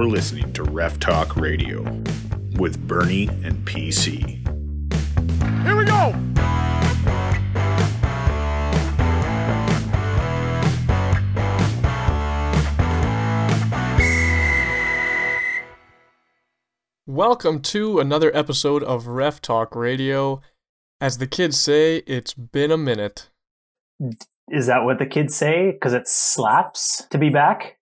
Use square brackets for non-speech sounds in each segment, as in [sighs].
You're listening to Ref Talk Radio with Bernie and PC. Here we go! Welcome to another episode of Ref Talk Radio. As the kids say, it's been a minute. Is that what the kids say? Because it slaps to be back?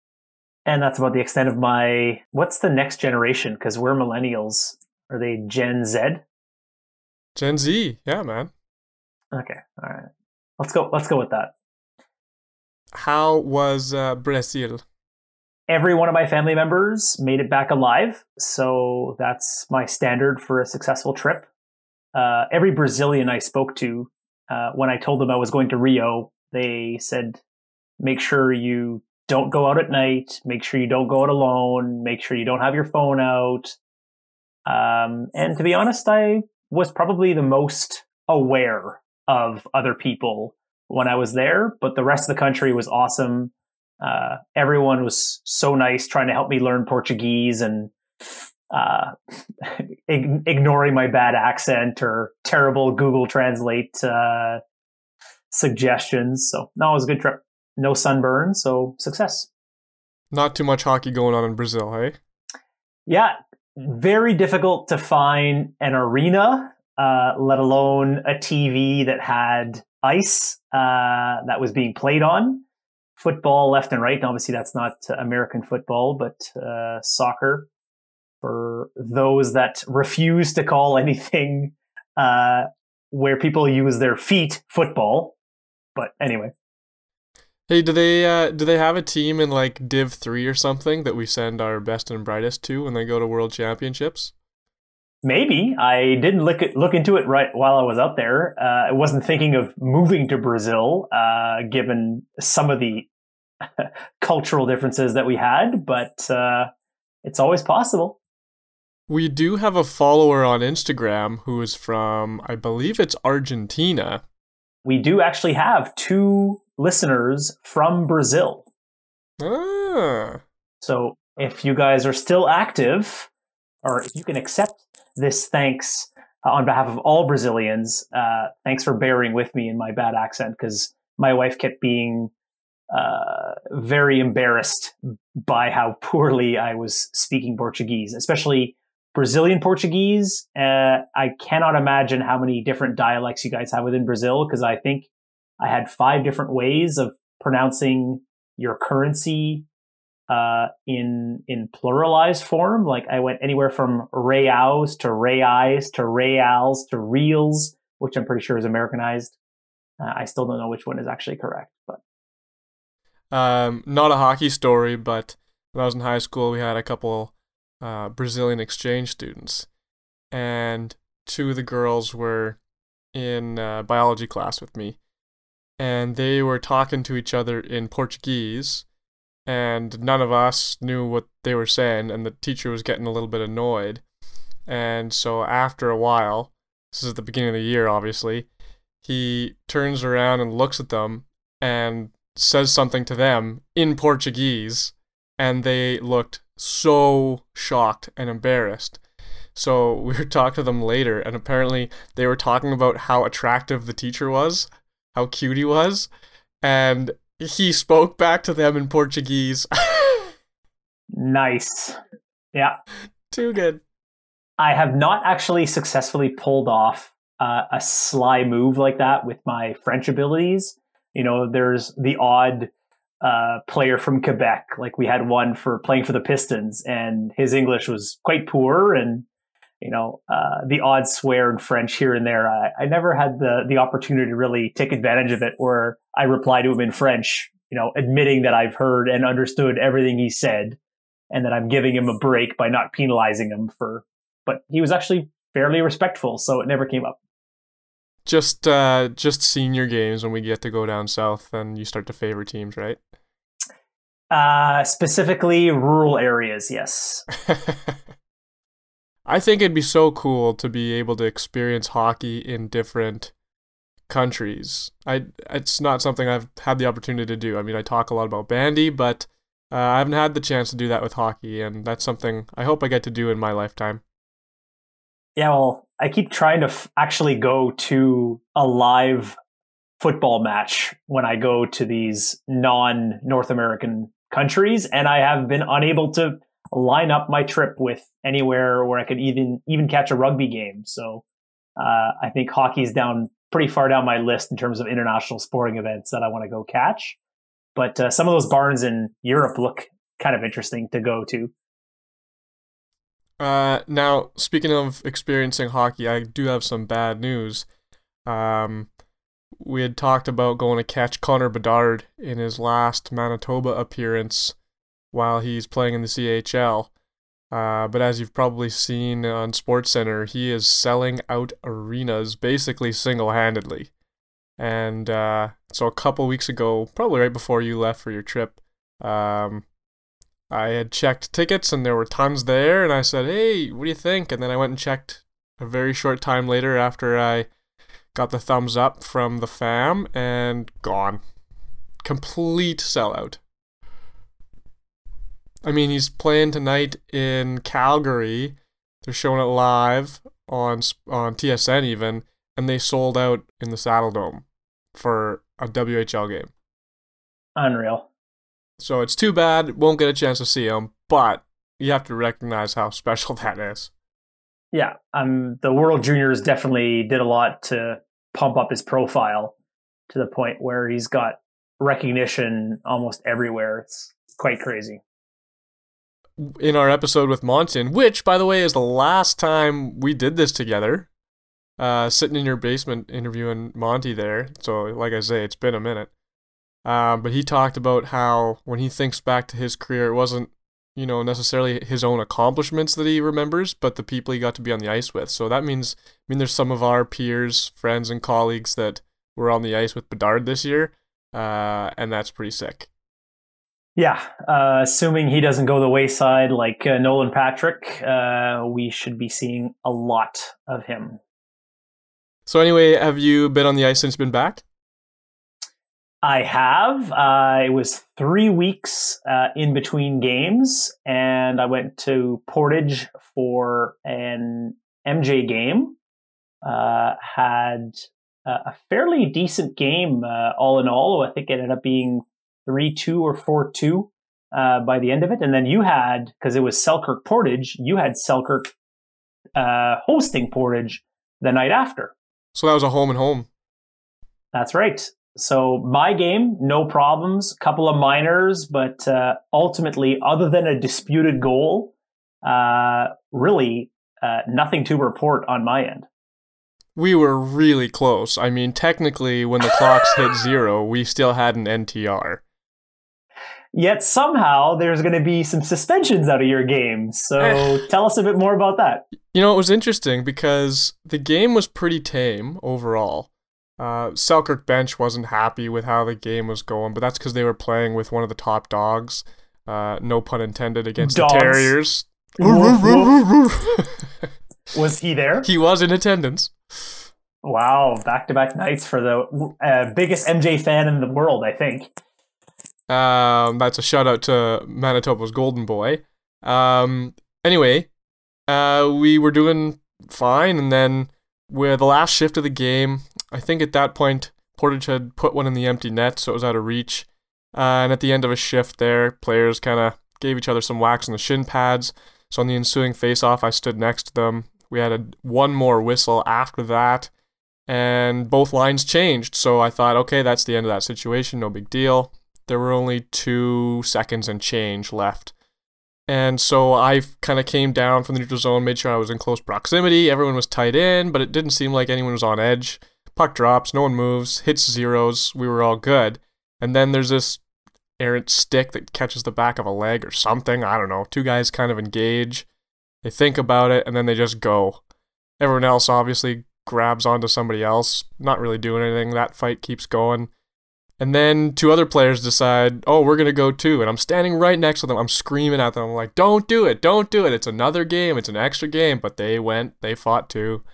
And that's about the extent of my. What's the next generation? Because we're millennials. Are they Gen Z? Gen Z, yeah, man. Okay, all right. Let's go. Let's go with that. How was uh, Brazil? Every one of my family members made it back alive, so that's my standard for a successful trip. Uh, every Brazilian I spoke to, uh, when I told them I was going to Rio, they said, "Make sure you don't go out at night. Make sure you don't go out alone. Make sure you don't have your phone out." Um, and to be honest, I was probably the most aware of other people when I was there, but the rest of the country was awesome. Uh, everyone was so nice trying to help me learn Portuguese and uh, [laughs] ig- ignoring my bad accent or terrible Google Translate uh, suggestions. So, no, it was a good trip. No sunburn, so success. Not too much hockey going on in Brazil, hey? Yeah, very difficult to find an arena, uh, let alone a TV that had ice uh, that was being played on. Football left and right. And obviously, that's not American football, but uh, soccer. For those that refuse to call [laughs] anything uh, where people use their feet football. But anyway. Hey, do they uh, do they have a team in like Div three or something that we send our best and brightest to when they go to World Championships? Maybe I didn't look at, look into it right while I was out there. Uh, I wasn't thinking of moving to Brazil, uh, given some of the [laughs] cultural differences that we had, but uh, it's always possible. We do have a follower on Instagram who is from, I believe it's Argentina. We do actually have two listeners from Brazil. Ah. So if you guys are still active, or if you can accept this thanks uh, on behalf of all Brazilians, uh, thanks for bearing with me in my bad accent because my wife kept being uh, very embarrassed by how poorly I was speaking Portuguese, especially Brazilian Portuguese. Uh, I cannot imagine how many different dialects you guys have within Brazil because I think I had five different ways of pronouncing your currency uh, in in pluralized form. Like I went anywhere from reals to reais to reals to reals, which I'm pretty sure is Americanized. Uh, I still don't know which one is actually correct, but Um, not a hockey story, but when I was in high school, we had a couple uh, Brazilian exchange students, and two of the girls were in uh, biology class with me, and they were talking to each other in Portuguese, and none of us knew what they were saying, and the teacher was getting a little bit annoyed, and so after a while, this is at the beginning of the year, obviously, he turns around and looks at them and says something to them in Portuguese, and they looked so shocked and embarrassed. So [laughs] we were talking to them later, and apparently they were talking about how attractive the teacher was, how cute he was, and he spoke back to them in Portuguese. nice. Yeah. Too good. I have not actually successfully pulled off uh, a sly move like that with my French abilities. You know, there's the odd uh, player from Quebec. Like we had one for playing for the Pistons, and his English was quite poor, and you know, uh, the odd swear in French here and there. I, I never had the the opportunity to really take advantage of it, where I reply to him in French, you know, admitting that I've heard and understood everything he said, and that I'm giving him a break by not penalizing him for. But he was actually fairly respectful, so it never came up. Just uh just senior games when we get to go down south and you start to favor teams, right? Uh specifically rural areas, yes. [laughs] I think it'd be so cool to be able to experience hockey in different countries. I it's not something I've had the opportunity to do. I mean, I talk a lot about bandy, but Uh, I haven't had the chance to do that with hockey, and that's something I hope I get to do in my lifetime. Yeah, well, I keep trying to f- actually go to a live football match when I go to these non North American countries, and I have been unable to line up my trip with anywhere where I could even even catch a rugby game. So uh, I think hockey is down pretty far down my list in terms of international sporting events that I want to go catch. But uh, some of those barns in Europe look kind of interesting to go to. Uh, now, speaking of experiencing hockey, I do have some bad news. Um, we had talked about going to catch Connor Bedard in his last Manitoba appearance while he's playing in the CHL. Uh, but as you've probably seen on SportsCenter, he is selling out arenas basically single handedly. And uh, so a couple weeks ago, probably right before you left for your trip, um, I had checked tickets and there were tons there. And I said, hey, what do you think? And then I went and checked a very short time later after I got the thumbs up from the fam and gone. Complete sellout. I mean, he's playing tonight in Calgary. They're showing it live on on TSN even, and they sold out in the Saddledome for a WHL game. Unreal. So it's too bad won't get a chance to see him, but you have to recognize how [laughs] special that is. Yeah, um, the World Juniors definitely did a lot to pump up his profile to the point where he's got recognition almost everywhere. It's quite crazy. In our episode with Monson, which, by the way, is the last time we did this together, uh, sitting in your basement interviewing Monty there. So, like I say, it's been a minute. Um, but he talked about how when he thinks back to his career, it wasn't, you know, necessarily his own accomplishments that he remembers, but the people he got to be on the ice with. So that means, I mean, there's some of our peers, friends, and colleagues that were on the ice with Bedard this year, uh, and that's pretty sick. Yeah, uh, assuming he doesn't go the wayside like uh, Nolan Patrick, uh, we should be seeing a lot of him so anyway, have you been on the ice since been back? I have. Uh, it was three weeks uh, in between games, and I went to Portage for an MJ game. Uh, had a fairly decent game, uh, all in all. I think it ended up being three two or four two uh, by the end of it. And then you had because it was Selkirk Portage. You had Selkirk uh, hosting Portage the night after. So that was a home and home. That's right. So my game, no problems. Couple of minors, but uh, ultimately, other than a disputed goal, uh, really uh, nothing to report on my end. We were really close. I mean, technically, when the clocks hit zero, we still had an NTR. Yet somehow there's going to be some suspensions out of your game. So [laughs] tell us a bit more about that. You know, it was interesting because the game was pretty tame overall. Uh, Selkirk bench wasn't happy with how the game was going, but that's because they were playing with one of the top dogs. Uh, no pun intended against Dogs. the Terriers. [laughs] Woof, woof. was he there? He was in attendance. Wow, back to back nights for the uh, biggest MJ fan in the world, I think. Um, that's a shout out to Manitoba's Golden Boy. Um, anyway, uh, we were doing fine, and then with the last shift of the game, I think at that point Portage had put one in the empty net, so it was out of reach. Uh, and at the end of a shift, there, players kind of gave each other some whacks on the shin pads. So on the ensuing face-off, I stood next to them. We had a, one more whistle after that, and both lines changed. So I thought, okay, that's the end of that situation. No big deal there were only two seconds and change left. And so I kind of came down from the neutral zone, made sure I was in close proximity. Everyone was tight in, but it didn't seem like anyone was on edge. Puck drops, no one moves, hits zeros. We were all good. And then there's this errant stick that catches the back of a leg or something. I don't know. Two guys kind of engage. They think about it and then they just go. Everyone else obviously grabs onto somebody else, not really doing anything. That fight keeps going. And then two other players decide, oh, we're going to go too. And I'm standing right next to them. I'm screaming at them. I'm like, don't do it. Don't do it. It's another game. It's an extra game. But they went, they fought too.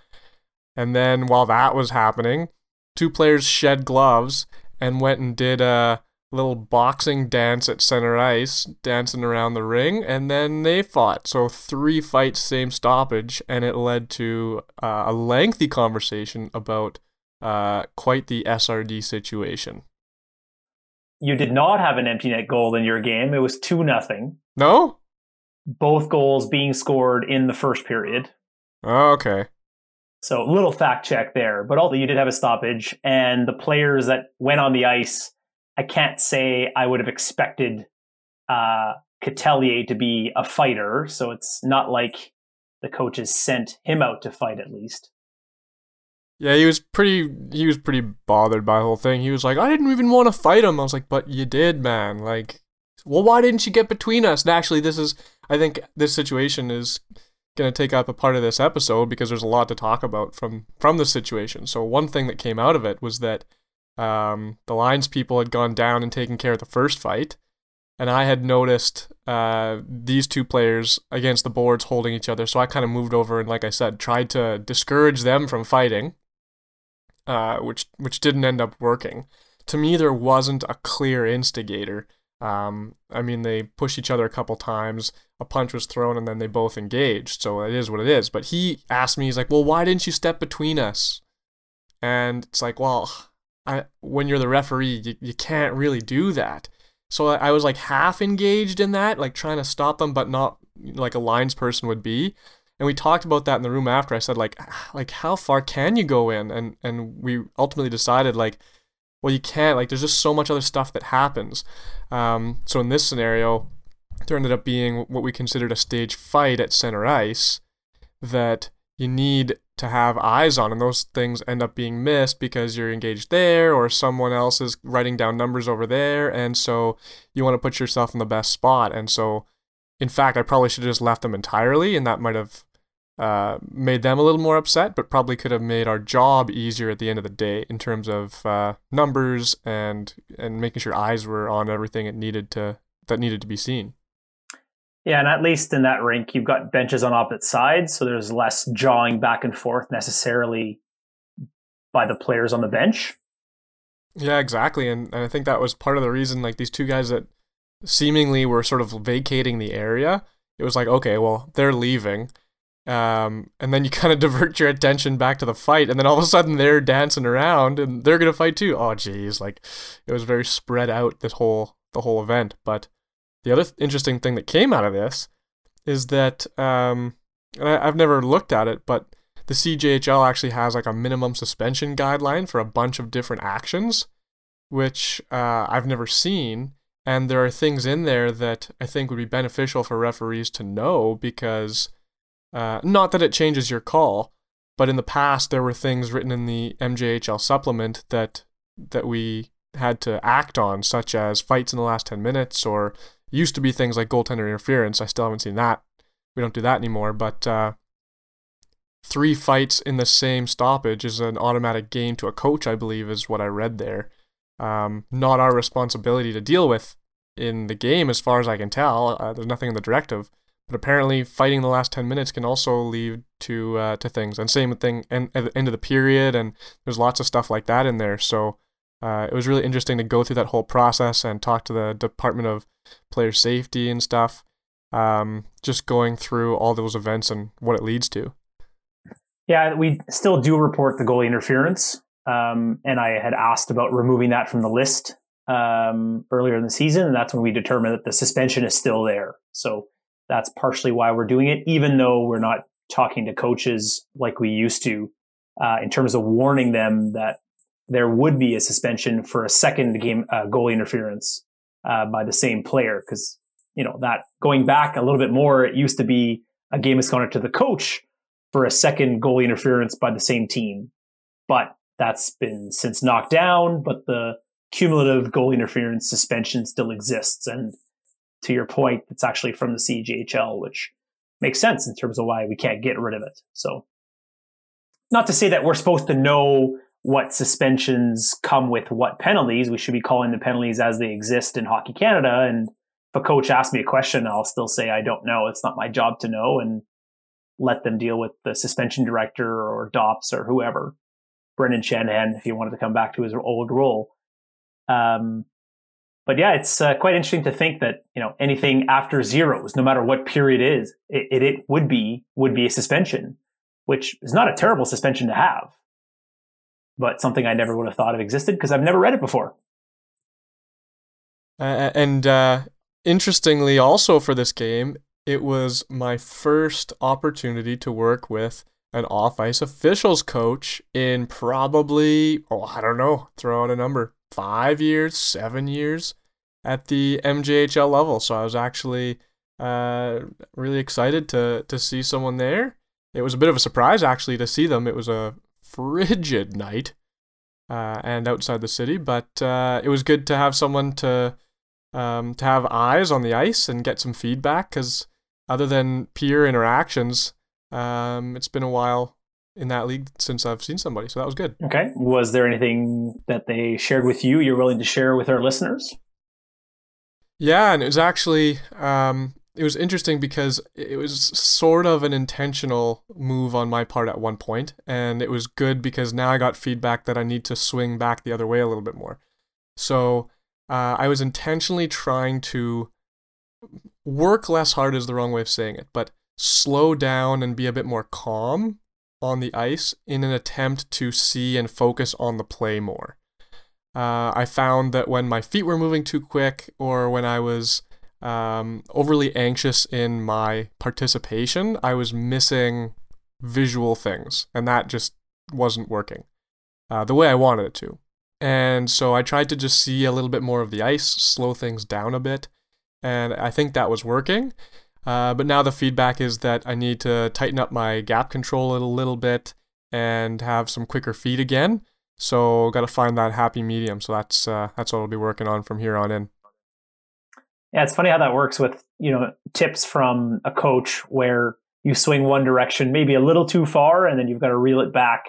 And then while that was happening, two players shed gloves and went and did a little boxing dance at center ice, dancing around the ring, and then they fought. So three fights, same stoppage, and it led to uh, a lengthy conversation about uh, quite the SRD situation. You did not have an empty net goal in your game. It was two nothing. No. Both goals being scored in the first period. Oh, okay. So little fact check there, but although you did have a stoppage, and the players that went on the ice, I can't say I would have expected uh, Coutelier to be a fighter. So it's not like the coaches sent him out to fight at least. Yeah, he was pretty. He was pretty bothered by the whole thing. He was like, "I didn't even want to fight him." I was like, "But you did, man. Like, well, why didn't you get between us?" And actually, this is. I think this situation is going to take up a part of this episode because there's a lot to talk about from from the situation. So one thing that came out of it was that um, the lines people had gone down and taken care of the first fight, and I had noticed uh, these two players against the boards holding each other. So I kind of moved over and, like I said, tried to discourage them from fighting uh, which which didn't end up working. To me, there wasn't a clear instigator. Um, I mean, they pushed each other a couple times. A punch was thrown, and then they both engaged. So it is what it is. But he asked me, he's like, "Well, why didn't you step between us?" And it's like, well, I when you're the referee, you, you can't really do that. So I, I was like half engaged in that, like trying to stop them, but not like a lines person would be and we talked about that in the room after. I said like like how far can you go in? And and we ultimately decided like well you can't like there's just so much other stuff that happens. Um, so in this scenario, there ended up being what we considered a stage fight at center ice that you need to have eyes on and those things end up being missed because you're engaged there or someone else is writing down numbers over there and so you want to put yourself in the best spot and so in fact, I probably should have just left them entirely, and that might have uh, made them a little more upset, but probably could have made our job easier at the end of the day in terms of uh, numbers and and making sure eyes were on everything it needed to that needed to be seen. Yeah, and at least in that rink, you've got benches on opposite sides, so there's less jawing back and forth necessarily by the players on the bench. Yeah, exactly, and, and I think that was part of the reason. Like these two guys that seemingly were sort of vacating the area. It was like, okay, well, they're leaving. Um, and then you [laughs] kind of divert your attention back to the fight, and then all of a sudden they're dancing around and they're gonna fight too. Oh, geez, like it was very spread out this whole the whole event. But the other th- interesting thing that came out of this is that um, I, I've never looked at it, but the CJHL actually has like a minimum suspension guideline for a bunch of different actions, which uh, I've never seen. And there are things in there that I think would be beneficial for referees to know because, uh, not that it changes your call, but in the past there were things written in the MJHL supplement that that we had to act on, such as fights in the last 10 minutes, or used to be things like goaltender interference. I still haven't seen that. We don't do that anymore, but uh, three fights in the same stoppage is an automatic gain to a coach, I believe, is what I read there um, not our responsibility to deal with in the game, as far as I can tell. Uh, there's nothing in the directive, but apparently fighting the last ten minutes can also lead to uh, to things. And same thing and at the end of the period, and there's lots of stuff like that in there. So uh, it was really interesting to go through that whole process and talk to the Department of Player Safety and stuff. Um, just going through all those events and what it leads to. Yeah, we still do report the goalie interference. Um, and I had asked about removing that from the list um, earlier in the season, and that's when we determined that the suspension is still there. So that's partially why we're doing it, even though we're not talking to coaches like we used to, uh, in terms of warning them that there would be a suspension for a second game uh, goalie interference uh, by the same player, because you know that going back a little bit more, it used to be a game misconduct to the coach for a second goalie interference by the same team, but that's been since knocked down, but the cumulative goal interference suspension still exists. And to your point, it's actually from the CJHL, which makes sense in terms of why we can't get rid of it. So, not to say that we're supposed to know what suspensions come with what penalties. We should be calling the penalties as they exist in Hockey Canada. And if a coach asks me a question, I'll still say I don't know. It's not my job to know, and let them deal with the suspension director or DOPS or whoever. Brendan Shanahan if he wanted to come back to his old role. Um, but yeah, it's uh, quite interesting to think that you know anything after zeros, no matter what period is, it, it, it would be would be a suspension, which is not a terrible suspension to have, but something I never would have thought of existed because I've never read it before. Uh, and uh, interestingly, also for this game, it was my first opportunity to work with an off ice officials coach in probably, oh, I don't know, throw out a number, five years, seven years at the MJHL level. So I was actually uh, really excited to to see someone there. It was a bit of a surprise actually to see them. It was a frigid night uh, and outside the city, but uh, it was good to have someone to um, to have eyes on the ice and get some feedback because other than peer interactions, um, it's been a while in that league since I've seen somebody. So that was good. Okay. Was there anything that they shared with you you're willing to share with our listeners? Yeah, and it was actually um, it was interesting because it was sort of an intentional move on my part at one point, and it was good because now I got feedback that I need to swing back the other way a little bit more. So uh, I was intentionally trying to work less hard is the wrong way of saying it, but slow down and be a bit more calm on the ice in an attempt to see and focus on the play more. Uh, I found that when my feet were moving too quick or when I was um, overly anxious in my participation, I was missing visual things, and that just wasn't working uh, the way I wanted it to. And so I tried to just see a little bit more of the ice, slow things down a bit, and I think that was working. Uh, but now the feedback is that I need to tighten up my gap control a little bit and have some quicker feet again. So got to find that happy medium. So that's uh, that's what I'll be working on from here on in. Yeah, it's funny how that works with you know tips from a coach where you swing one direction maybe a little too far and then you've got to reel it back.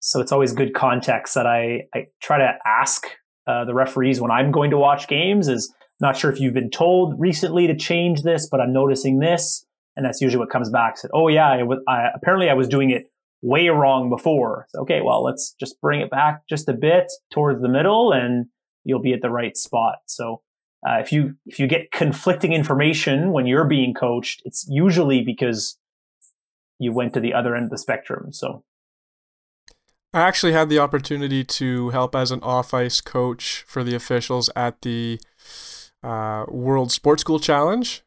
So it's always good context that I I try to ask uh, the referees when I'm going to watch games is not sure if you've been told recently to change this, but I'm noticing this. And that's usually what comes back. Said, oh yeah, I, apparently I was doing it way wrong before. So, okay, well, let's just bring it back just a bit towards the middle and you'll be at the right spot. So, uh, if you, if you get conflicting information when you're being coached, it's usually because you went to the other end of the spectrum. So, I actually had the opportunity to help as an off ice coach for the officials at the World Sports School Challenge.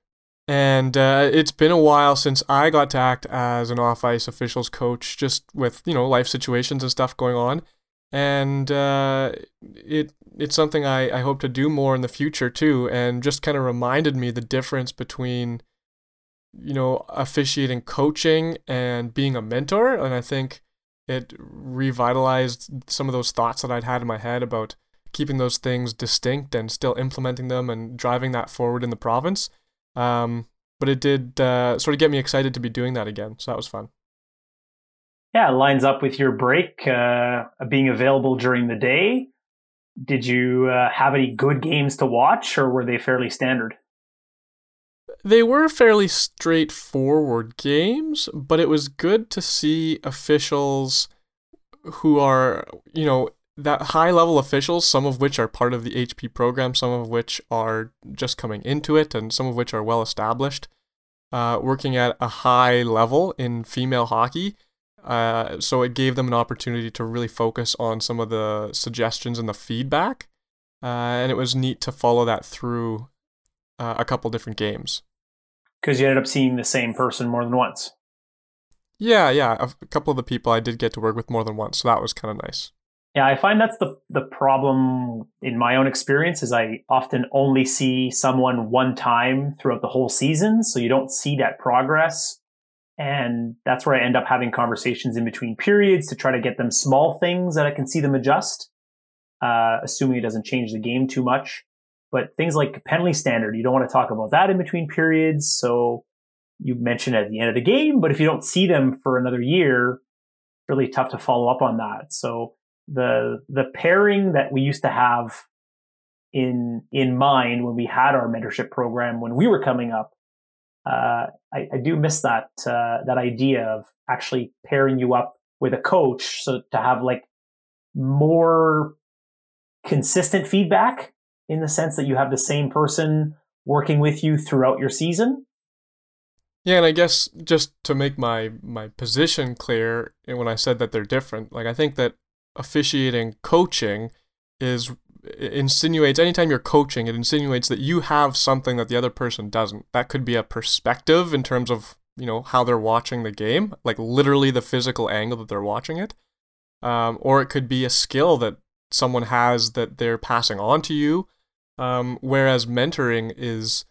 And uh, it's been a while since I got to act as an off ice officials coach, just with, you know, life situations and stuff going on. And uh, it it's something I, I hope to do more in the future too. And just kind of reminded me the difference between, you know, officiating coaching and being a mentor. And I think it revitalized some of those thoughts that I'd had in my head about keeping those things distinct and still implementing them and driving that forward in the province. Um, but it did uh, sort of get me excited to be doing that again. So that was fun. Yeah, it lines up with your break uh, being available during the day. Did you uh, have any good games to watch, or were they fairly standard? They were fairly straightforward games, but it was good to see officials who are, you know, that high level officials, some of which are part of the HP program, some of which are just coming into it, and some of which are well established, uh, working at a high level in female hockey. Uh, so it gave them an opportunity to really focus on some of the suggestions and the feedback. Uh, and it was neat to follow that through uh, a couple different games. Because you ended up seeing the same person more than once. Yeah, yeah. A couple of the people I did get to work with more than once, so that was kind of nice. Yeah, I find that's the the problem in my own experience is I often only see someone one time throughout the whole season, so you don't see that progress. And that's where I end up having conversations in between periods to try to get them small things that I can see them adjust, uh, assuming it doesn't change the game too much. But things like penalty standard, you don't want to talk about that in between periods. So you mention at the end of the game, but if you don't see them for another year, it's really tough to follow up on that. So the the pairing that we used to have in in mind when we had our mentorship program when we were coming up. Uh, I, I, do miss that uh, that idea of actually pairing you up with a coach, so to have like more consistent feedback in the sense that you have the same person working with you throughout your season. Yeah, and I guess just to make my my position clear, when I said that they're different, like I think that officiating coaching is insinuates anytime you're coaching, it insinuates that you have something that the other person doesn't. That could be a perspective in terms of you know how they're watching the game, like literally the physical angle that they're watching it, um, or it could be a skill that someone has that they're passing on to you. Um, whereas mentoring is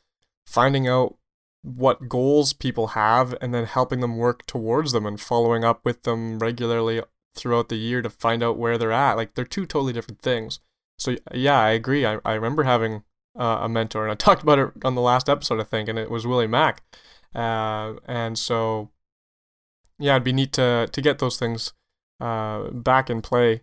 finding out what goals people have and then helping them work towards them and following up with them regularly throughout the year to find out where they're at. Like they're two totally different things. So yeah, I agree. I, I remember having uh, a mentor and I [laughs] talked about it on the last episode, I think, and it was Willie Mack. Uh, and so yeah, it'd be neat to to get those things uh, back in play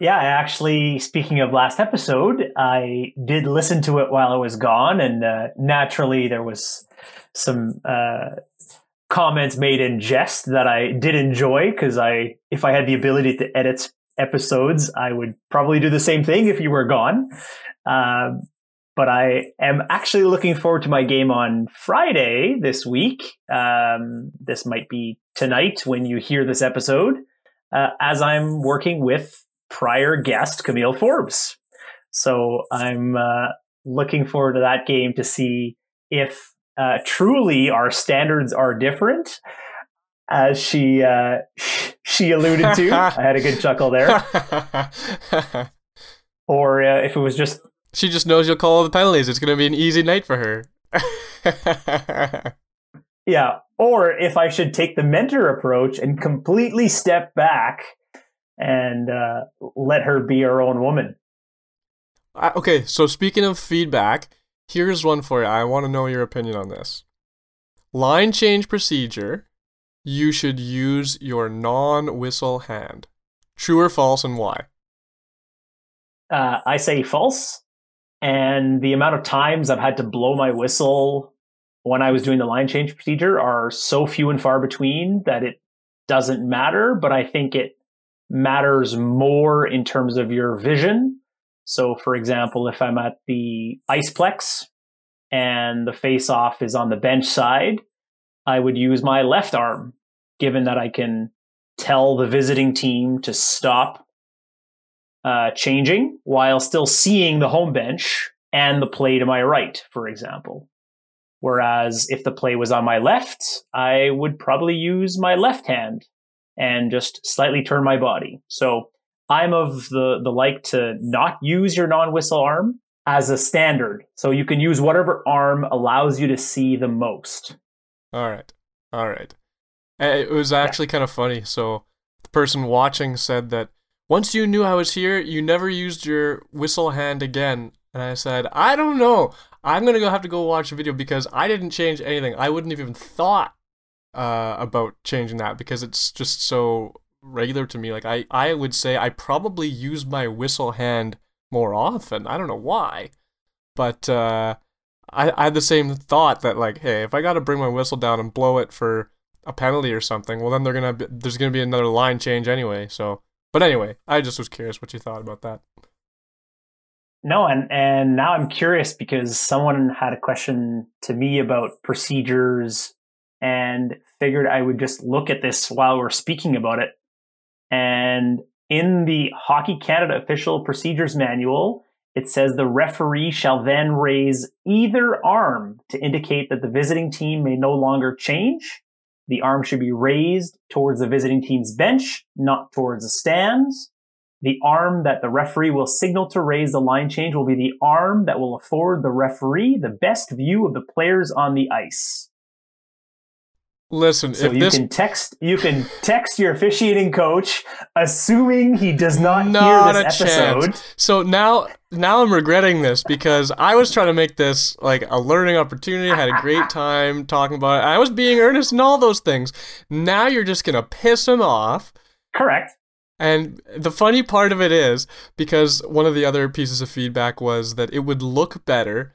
yeah, actually, speaking of last episode, I did listen to it while I was gone, and uh, naturally, there was some uh, comments made in jest that I did enjoy because I, if I had the ability to edit episodes, I would probably do the same thing if you were gone. Um, but I am actually looking forward to my game on Friday this week. Um, this might be tonight when you hear this episode, uh, as I'm working with prior guest Camille Forbes. So I'm uh, looking forward to that game to see if uh, truly our standards are different, as she uh, [laughs] she alluded to. I had a good chuckle there. [laughs] or uh, if it was just she just knows you'll call all the penalties. It's going to be an easy night for her. [laughs] yeah. Or if I should take the mentor approach and completely step back and uh, let her be her own woman. Uh, okay, so speaking of feedback, here's one for you. I want to know your opinion on this. Line change procedure, you should use your non whistle hand. True or false, and why? Uh, I say false. And the amount of times I've had to blow my whistle when I was doing the line change procedure are so few and far between that it doesn't matter. But I think it matters more in terms of your vision. So, for example, if I'm at the Iceplex and the face off is on the bench side, I would use my left arm, given that I can tell the visiting team to stop uh, changing while still seeing the home bench and the play to my right, for example. Whereas if the play was on my left, I would probably use my left hand and just slightly turn my body. So I'm of the, the like to not use your non whistle arm as a standard. So you can use whatever arm allows you to see the most. All right. All right. It was actually yeah. kind of funny. So the person watching said that once you knew I was here, you never used your whistle hand again. And I said, I don't know. I'm gonna go have to go watch a video because I didn't change anything. I wouldn't have even thought uh, about changing that because it's just so regular to me. Like I, I would say I probably use my whistle hand more often. I don't know why, but uh, I, I had the same thought that like, hey, if I got to bring my whistle down and blow it for a penalty or something, well then they're gonna be, there's gonna be another line change anyway. So, but anyway, I just was curious what you thought about that. No, and and now I'm curious because someone had a question to me about procedures and figured I would just look at this while we're speaking about it. And in the Hockey Canada official procedures manual, it says the referee shall then raise either arm to indicate that the visiting team may no longer change. The arm should be raised towards the visiting team's bench, not towards the stands. The arm that the referee will signal to raise the line change will be the arm that will afford the referee the best view of the players on the ice. Listen, so if you this can text you can text your officiating coach, assuming he does not, not hear this episode. Chance. So now now I'm regretting this because I was trying to make this like a learning opportunity. I had a great time talking about it. I was being earnest and all those things. Now you're just gonna piss him off. Correct. And the funny part of it is because one of the other pieces of feedback was that it would look better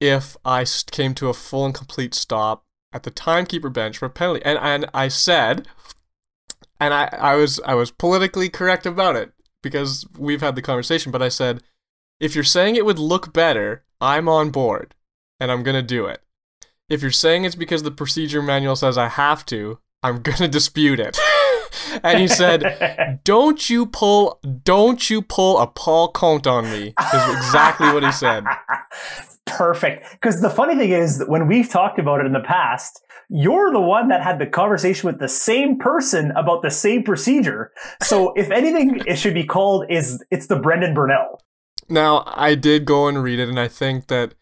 if I came to a full and complete stop at the timekeeper bench for a penalty. And and I said and I, I was I was politically correct about it because we've had the conversation, but I said If you're saying it would look better, I'm on board and I'm to do it. If you're saying it's because the procedure manual says I have to, I'm to [laughs] dispute it. [laughs] and he said, "Don't you pull don't you pull a Paul Comte on me." Is exactly what he said. [laughs] Perfect. Because the funny thing is when we've talked about it in the past, you're the one that had the conversation with the same person about the same procedure. So if anything, it should be called is it's the Brendan Burnell. Now I did go and read it, and I think that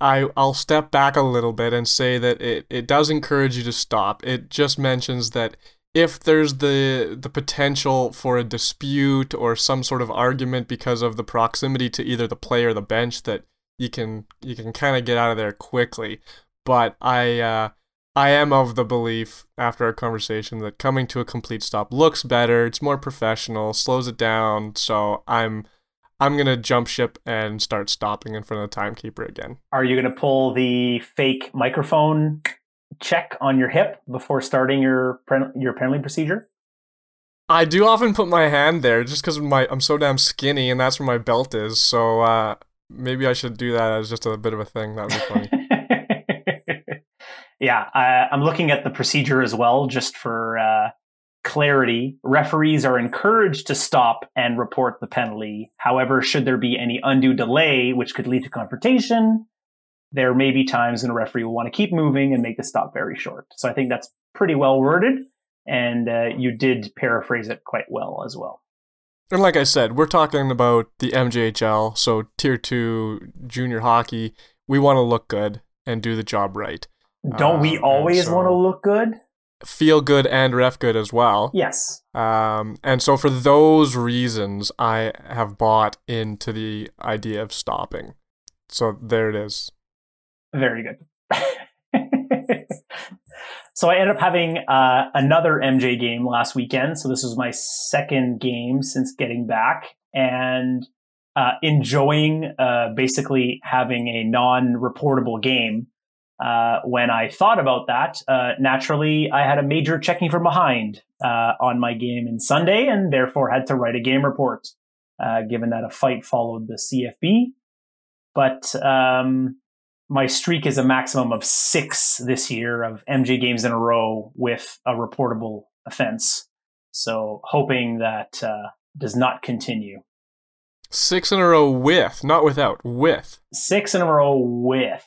I I'll step back a little bit and say that it, it does encourage you to stop. It just mentions that if there's the the potential for a dispute or some sort of argument because of the proximity to either the play or the bench that you can you can kind of get out of there quickly. But I uh, I am of the belief after our conversation that coming to a complete stop looks better. It's more professional, slows it down. So I'm I'm gonna jump ship and start stopping in front of the timekeeper again. Are you gonna pull the fake microphone check on your hip before starting your your penalty procedure? I do often put my hand there just because my I'm so damn skinny and that's where my belt is. So uh, maybe I should do that as just a bit of a thing. That would be funny. [laughs] yeah, I, am looking at the procedure as well, just for uh, clarity. Referees are encouraged to stop and report the penalty. However, should there be any undue delay, which could lead to confrontation, there may be times when a referee will want to keep moving and make the stop very short. So I think that's pretty well worded, and uh, you did paraphrase it quite well as well. And like I said, we're talking about the MJHL, so tier two junior hockey. We want to look good and do the job right. Don't um, we always so want to look good? Feel good and ref good as well. Yes. Um, and so for those reasons, I have bought into the idea of stopping. So there it is. Very good. so I ended up having uh, another MJ game last weekend. So this was my second game since getting back and uh, enjoying uh, basically having a non-reportable game. Uh, when I thought about that, uh, naturally I had a major checking from behind uh, on my game in Sunday, and therefore had to write a game report. given that a fight followed the CFB, but um, my streak is a maximum of six this year of MJ games in a row with a reportable offense. So hoping that uh, does not continue. Six in a row with, not without, with. Six in a row with.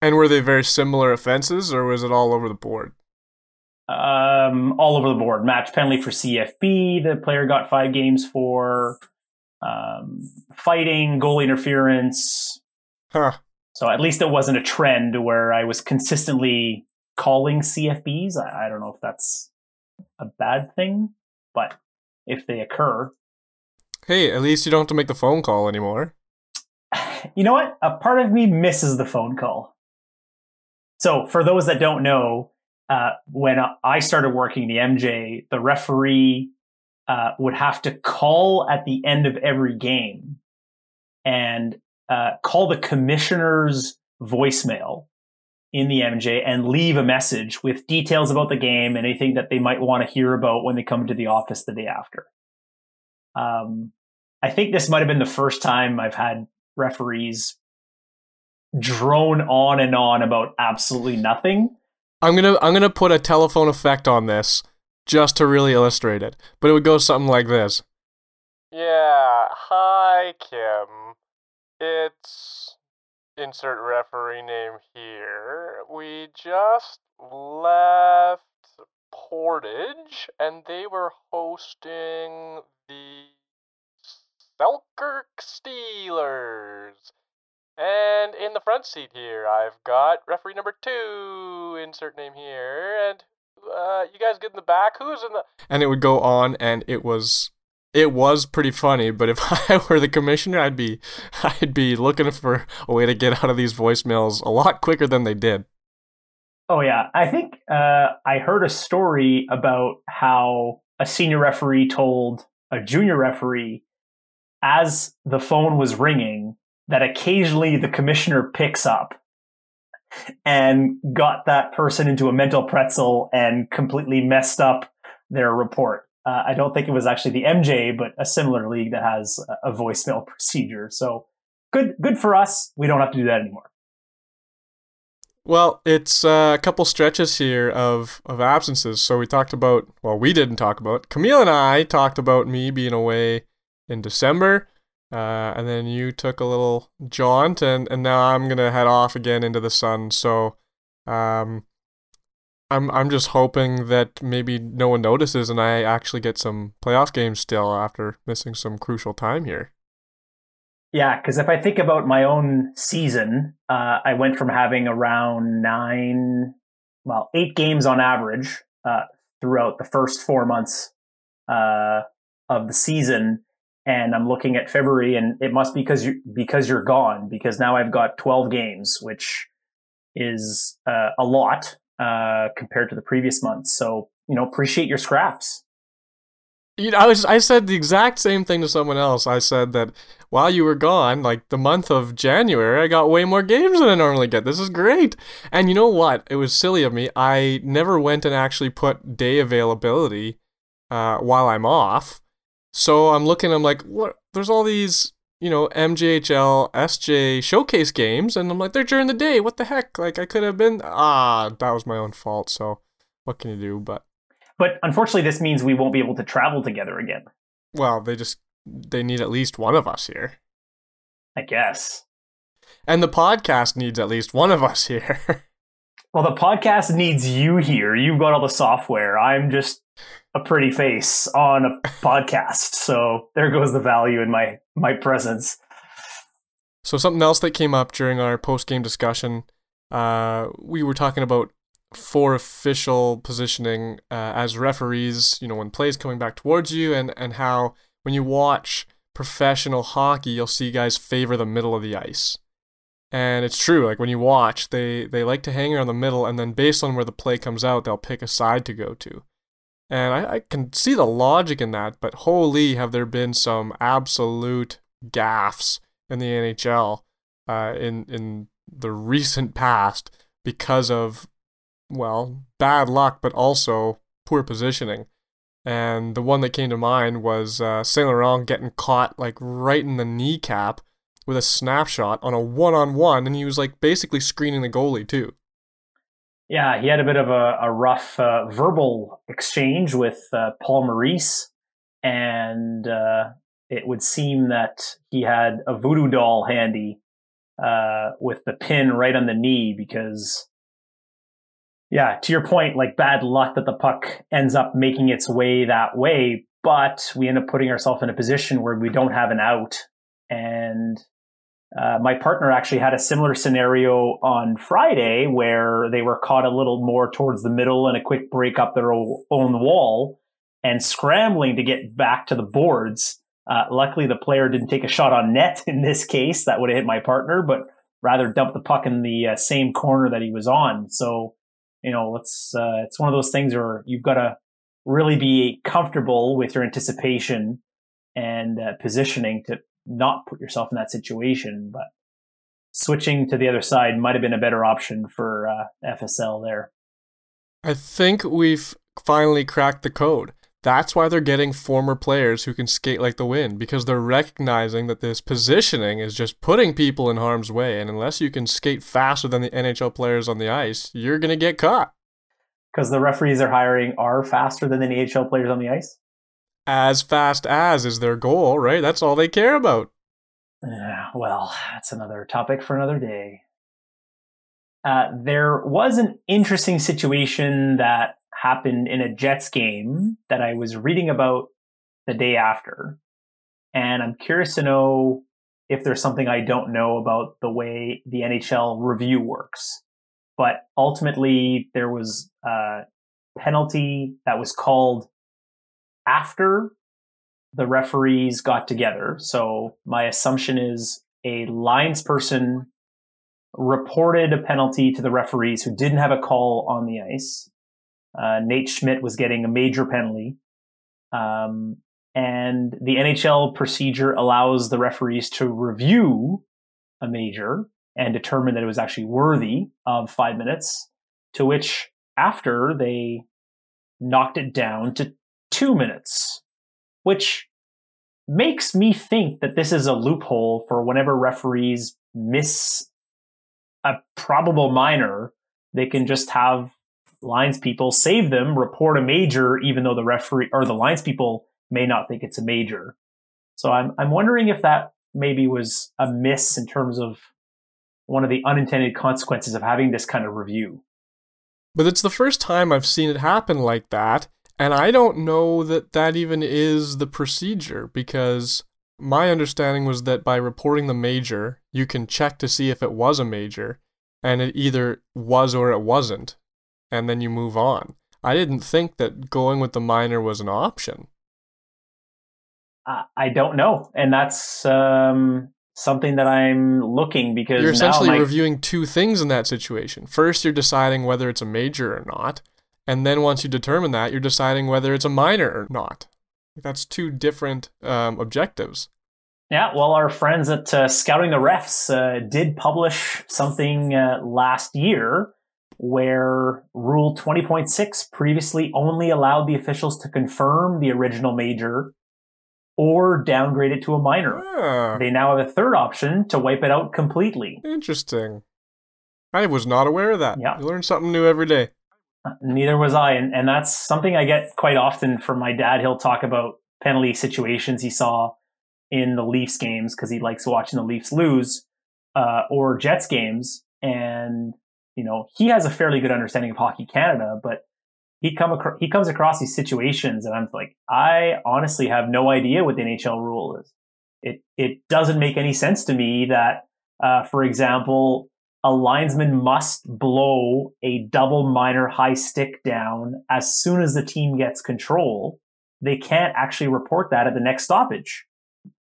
And were they very similar offenses, or was it all over the board? Um, all over the board. Match penalty for CFB, the player got five games for. Um, fighting, goal interference. Huh. So at least it wasn't a trend where I was consistently calling CFBs. I, I don't know if that's a bad thing, but if they occur. Hey, at least you don't have to make the phone call anymore. [sighs] You know what? A part of me misses the phone call. So for those that don't know, uh, when I started working the MJ, the referee uh, would have to call at the end of every game and uh, call the commissioner's voicemail in the MJ and leave a message with details about the game and anything that they might want to hear about when they come to the office the day after. Um, I think this might have been the first time I've had referees drone on and on about absolutely nothing. I'm gonna I'm gonna put a telephone effect on this just to really illustrate it, but it would go something like this. Yeah, hi Kim. It's insert referee name here. We just left Portage and they were hosting the Selkirk Steelers. And in the front seat here, I've got referee number two, insert name here, and uh, you guys get in the back. Who's in the? And it would go on, and it was it was pretty funny, but if [laughs] I were the commissioner, I'd be [laughs] I'd be looking for a way to get out of these voicemails a lot quicker than they did. Oh yeah, I think uh, I heard a story about how a senior referee told a junior referee as the phone was ringing that occasionally the commissioner picks up and got that person into a mental pretzel and completely messed up their report. Uh, I don't think it was actually the MJ, but a similar league that has a voicemail [laughs] procedure. So good good for us. We don't have to do that anymore. Well, it's uh, a couple stretches here of, of absences. So we talked about, well, we didn't talk about. Camille and I talked about me being away in December. Uh, and then you took a little jaunt, and, and now I'm going to head off again into the sun. So um, I'm, I'm just hoping that maybe no one notices and I actually get some playoff games still after missing some crucial time here. Yeah, because if I think about my own season, uh, I went from having around nine, well, eight games on average uh, throughout the first four months uh, of the season, and I'm looking at February, and it must be because you because you're gone. Because now I've got 12 games, which is uh, a lot uh, compared to the previous months. So you know, appreciate your scraps. You know, I was I said the exact same thing to someone else. I said that while you were gone, like the month of January, I got way more games than I normally get. This is great. And you know what? It was silly of me. I never went and actually put day availability uh, while I'm off. So I'm looking. I'm like, what? There's all these, you know, MJHL, SJ showcase games, and I'm like, they're during the day. What the heck? Like I could have been. Ah, that was my own fault. So what can you do? But but unfortunately, this means we won't be able to travel together again. Well, they just they need at least one of us here. I guess. And the podcast needs at least one of us [laughs] here. well, the podcast needs you here. You've got all the software. I'm just a pretty face on a podcast. So there goes the value in my my presence. So something else that came up during our post game discussion, uh, we were talking about for official positioning uh, as referees, you know, when plays coming back towards you, and, and how when you watch professional hockey, you'll see guys favor the middle of the ice. And it's true, like when you watch, they, they like to hang around the middle, and then based on where the play comes out, they'll pick a side to go to. And I, I can see the logic in that, but holy, have there been some absolute gaffes in the NHL uh, in, in the recent past because of well, bad luck, but also poor positioning. And the one that came to mind was uh, Saint Laurent getting caught like right in the kneecap with a snapshot on a one on one, and he was like basically screening the goalie too. Yeah, he had a bit of a, a rough uh, verbal exchange with uh, Paul Maurice, and uh, it would seem that he had a voodoo doll handy uh, with the pin right on the knee because yeah, to your point, like bad luck that the puck ends up making its way that way, but we end up putting ourselves in a position where we don't have an out. And uh, my partner actually had a similar scenario on Friday where they were caught a little more towards the middle and a quick break up their own wall and scrambling to get back to the boards. Uh, luckily, the player didn't take a shot on net [laughs] in this case. That would have hit my partner, but rather dump the puck in the uh, same corner that he was on. So you know, it's uh, it's one of those things where you've got to really be comfortable with your anticipation and uh, positioning to not put yourself in that situation. But switching to the other side might have been a better option for uh, FSL there. I think we've finally cracked the code. That's why they're getting former players who can skate like the wind because they're recognizing that this positioning is just putting people in harm's way. And unless you can skate faster than the NHL players on the ice, you're going to get caught. Because the referees they're hiring are faster than the NHL players on the ice? As fast as is their goal, right? That's all they care about. Yeah, well, that's another topic for another day. Uh, there was an interesting situation that happened in a Jets game that I was reading about the day after. And I'm curious to know if there's something I don't know about the way the NHL review works. But ultimately, there was a penalty that was called after the referees got together. So my assumption is a lines person reported a penalty to the referees who didn't have a call on the ice. Uh, Nate Schmidt was getting a major penalty. Um, and the NHL procedure allows the referees to review a major and determine that it was actually worthy of five minutes, to which after they knocked it down to two minutes, which makes me think that this is a loophole for whenever referees miss a probable minor, they can just have lines people save them, report a major, even though the referee or the lines people may not think it's a major. So I'm I'm wondering if that maybe was a miss in terms of one of the unintended consequences of having this kind of review. But it's the first time I've seen it happen like that, and I don't know that that even is the procedure because my understanding was that by reporting the major, you can check to see if it was a major, and it either was or it wasn't, and then you move on. I didn't think that going with the minor was an option. I don't know, and that's um, something that I'm looking because you're essentially my... reviewing two things in that situation. First, you're deciding whether it's a major or not, and then once you determine that, you're deciding whether it's a minor or not. That's two different um, objectives. Yeah, well, our friends at uh, Scouting the Refs uh, did publish something uh, last year where Rule 20.6 previously only allowed the officials to confirm the original major or downgrade it to a minor. Ah, They now have a third option to wipe it out completely. interesting. I was not aware of that. Yeah. You learn something new every day. Neither was I. And, and that's something I get quite often from my dad. He'll talk about penalty situations he saw in the Leafs games because he likes watching the Leafs lose uh, or Jets games. And, you know, he has a fairly good understanding of Hockey Canada, but he come acro- he comes across these situations and I'm like, I honestly have no idea what the NHL rule is. It, it doesn't make any sense to me that, uh, for example, a linesman must blow a double minor high stick down as soon as the team gets control. They can't actually report that at the next stoppage,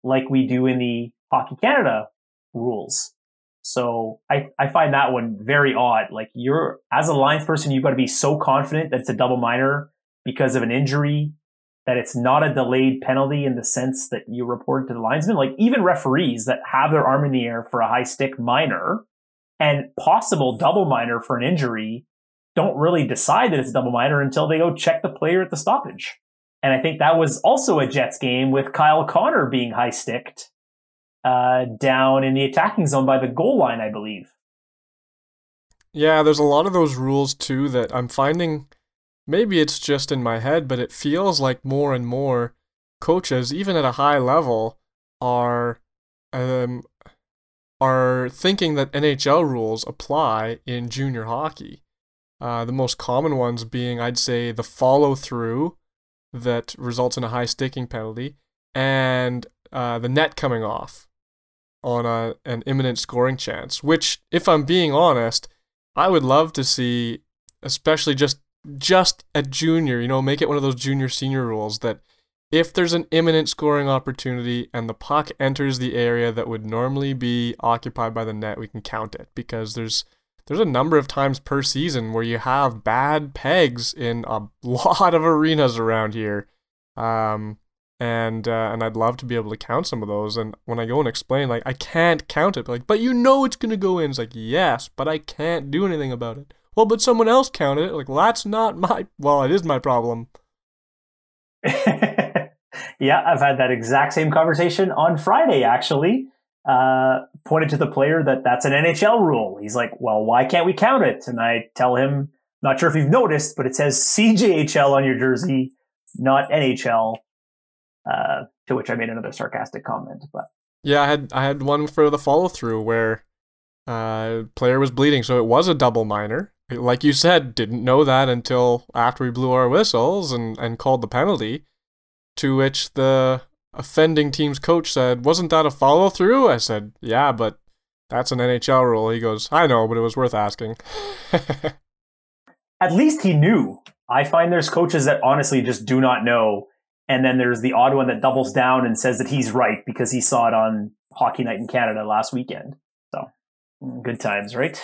like we do in the Hockey Canada rules. So I, I find that one very odd. Like you're, as a lines person, you've got to be so confident that it's a double minor because of an injury that it's not a delayed penalty in the sense that you report to the linesman. Like even referees that have their arm in the air for a high stick minor and possible double minor for an injury don't really decide that it's a double minor until they go check the player at the stoppage. And I think that was also a Jets game with Kyle Connor being high sticked uh, down in the attacking zone by the goal line, I believe. Yeah, there's a lot of those rules too that I'm finding maybe it's just in my head, but it feels like more and more coaches, even at a high level, are um are thinking that NHL rules apply in junior hockey. Uh, the most common ones being, I'd say, the follow through that results in a high sticking penalty, and uh, the net coming off on a, an imminent scoring chance. Which, if I'm being honest, I would love to see, especially just just at junior. You know, make it one of those junior senior rules that if there's an imminent scoring opportunity and the puck enters the area that would normally be occupied by the net, we can count it because there's there's a number of times per season where you have bad pegs in a [laughs] lot of arenas around here. Um, and uh, and I'd love to be able to count some of those. And when I go and explain, like I can't count it, like but you know it's gonna go in. It's like yes, but I can't do anything about it. Well, but someone else counted it. Like well, that's not my. Well, it is my problem. [laughs] yeah, I've had that exact same conversation on Friday, actually. Uh, pointed to the player that that's an NHL rule. He's like, well, why can't we count it? And I tell him, not sure if you've noticed, but it says CJHL on your jersey, not NHL. Uh, to which I made another sarcastic comment, but Yeah, I had I had one for the follow through where uh player was bleeding, so it was a double minor. Like you said, didn't know that until after we blew our whistles and, and called the penalty. To which the offending team's coach said, Wasn't that a follow through? I said, Yeah, but that's an NHL rule. He goes, I know, but it was worth asking. [laughs] at least he knew. I find there's coaches that honestly just do not know. And then there's the odd one that doubles down and says that he's right because he saw it on Hockey Night in Canada last weekend. So good times, right?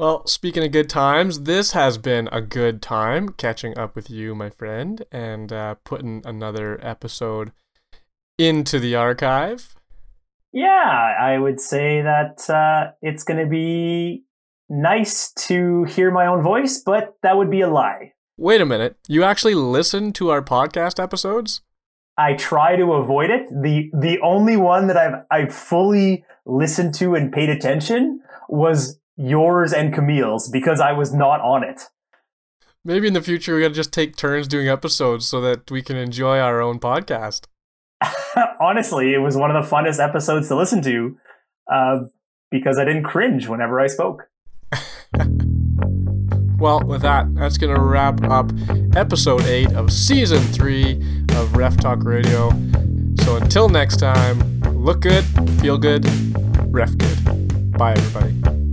Well, speaking of good times, this has been a good time catching up with you, my friend, and uh, putting another episode into the archive. Yeah, I would say that uh, it's going to be nice to hear my own voice, but that would be a lie. Wait a minute, you actually listen to our podcast episodes? I try to avoid it. The the only one that I've I've fully listened to and paid attention was yours and Camille's because I was not on it. Maybe in the future we gotta just take turns doing episodes so that we can enjoy our own podcast. [laughs] Honestly, it was one of the funnest episodes to listen to uh, because I didn't cringe whenever I spoke. [laughs] well, with that, that's going to wrap up episode 8 of season 3 of Ref Talk Radio. So until next time, look good, feel good, ref good. Bye, everybody.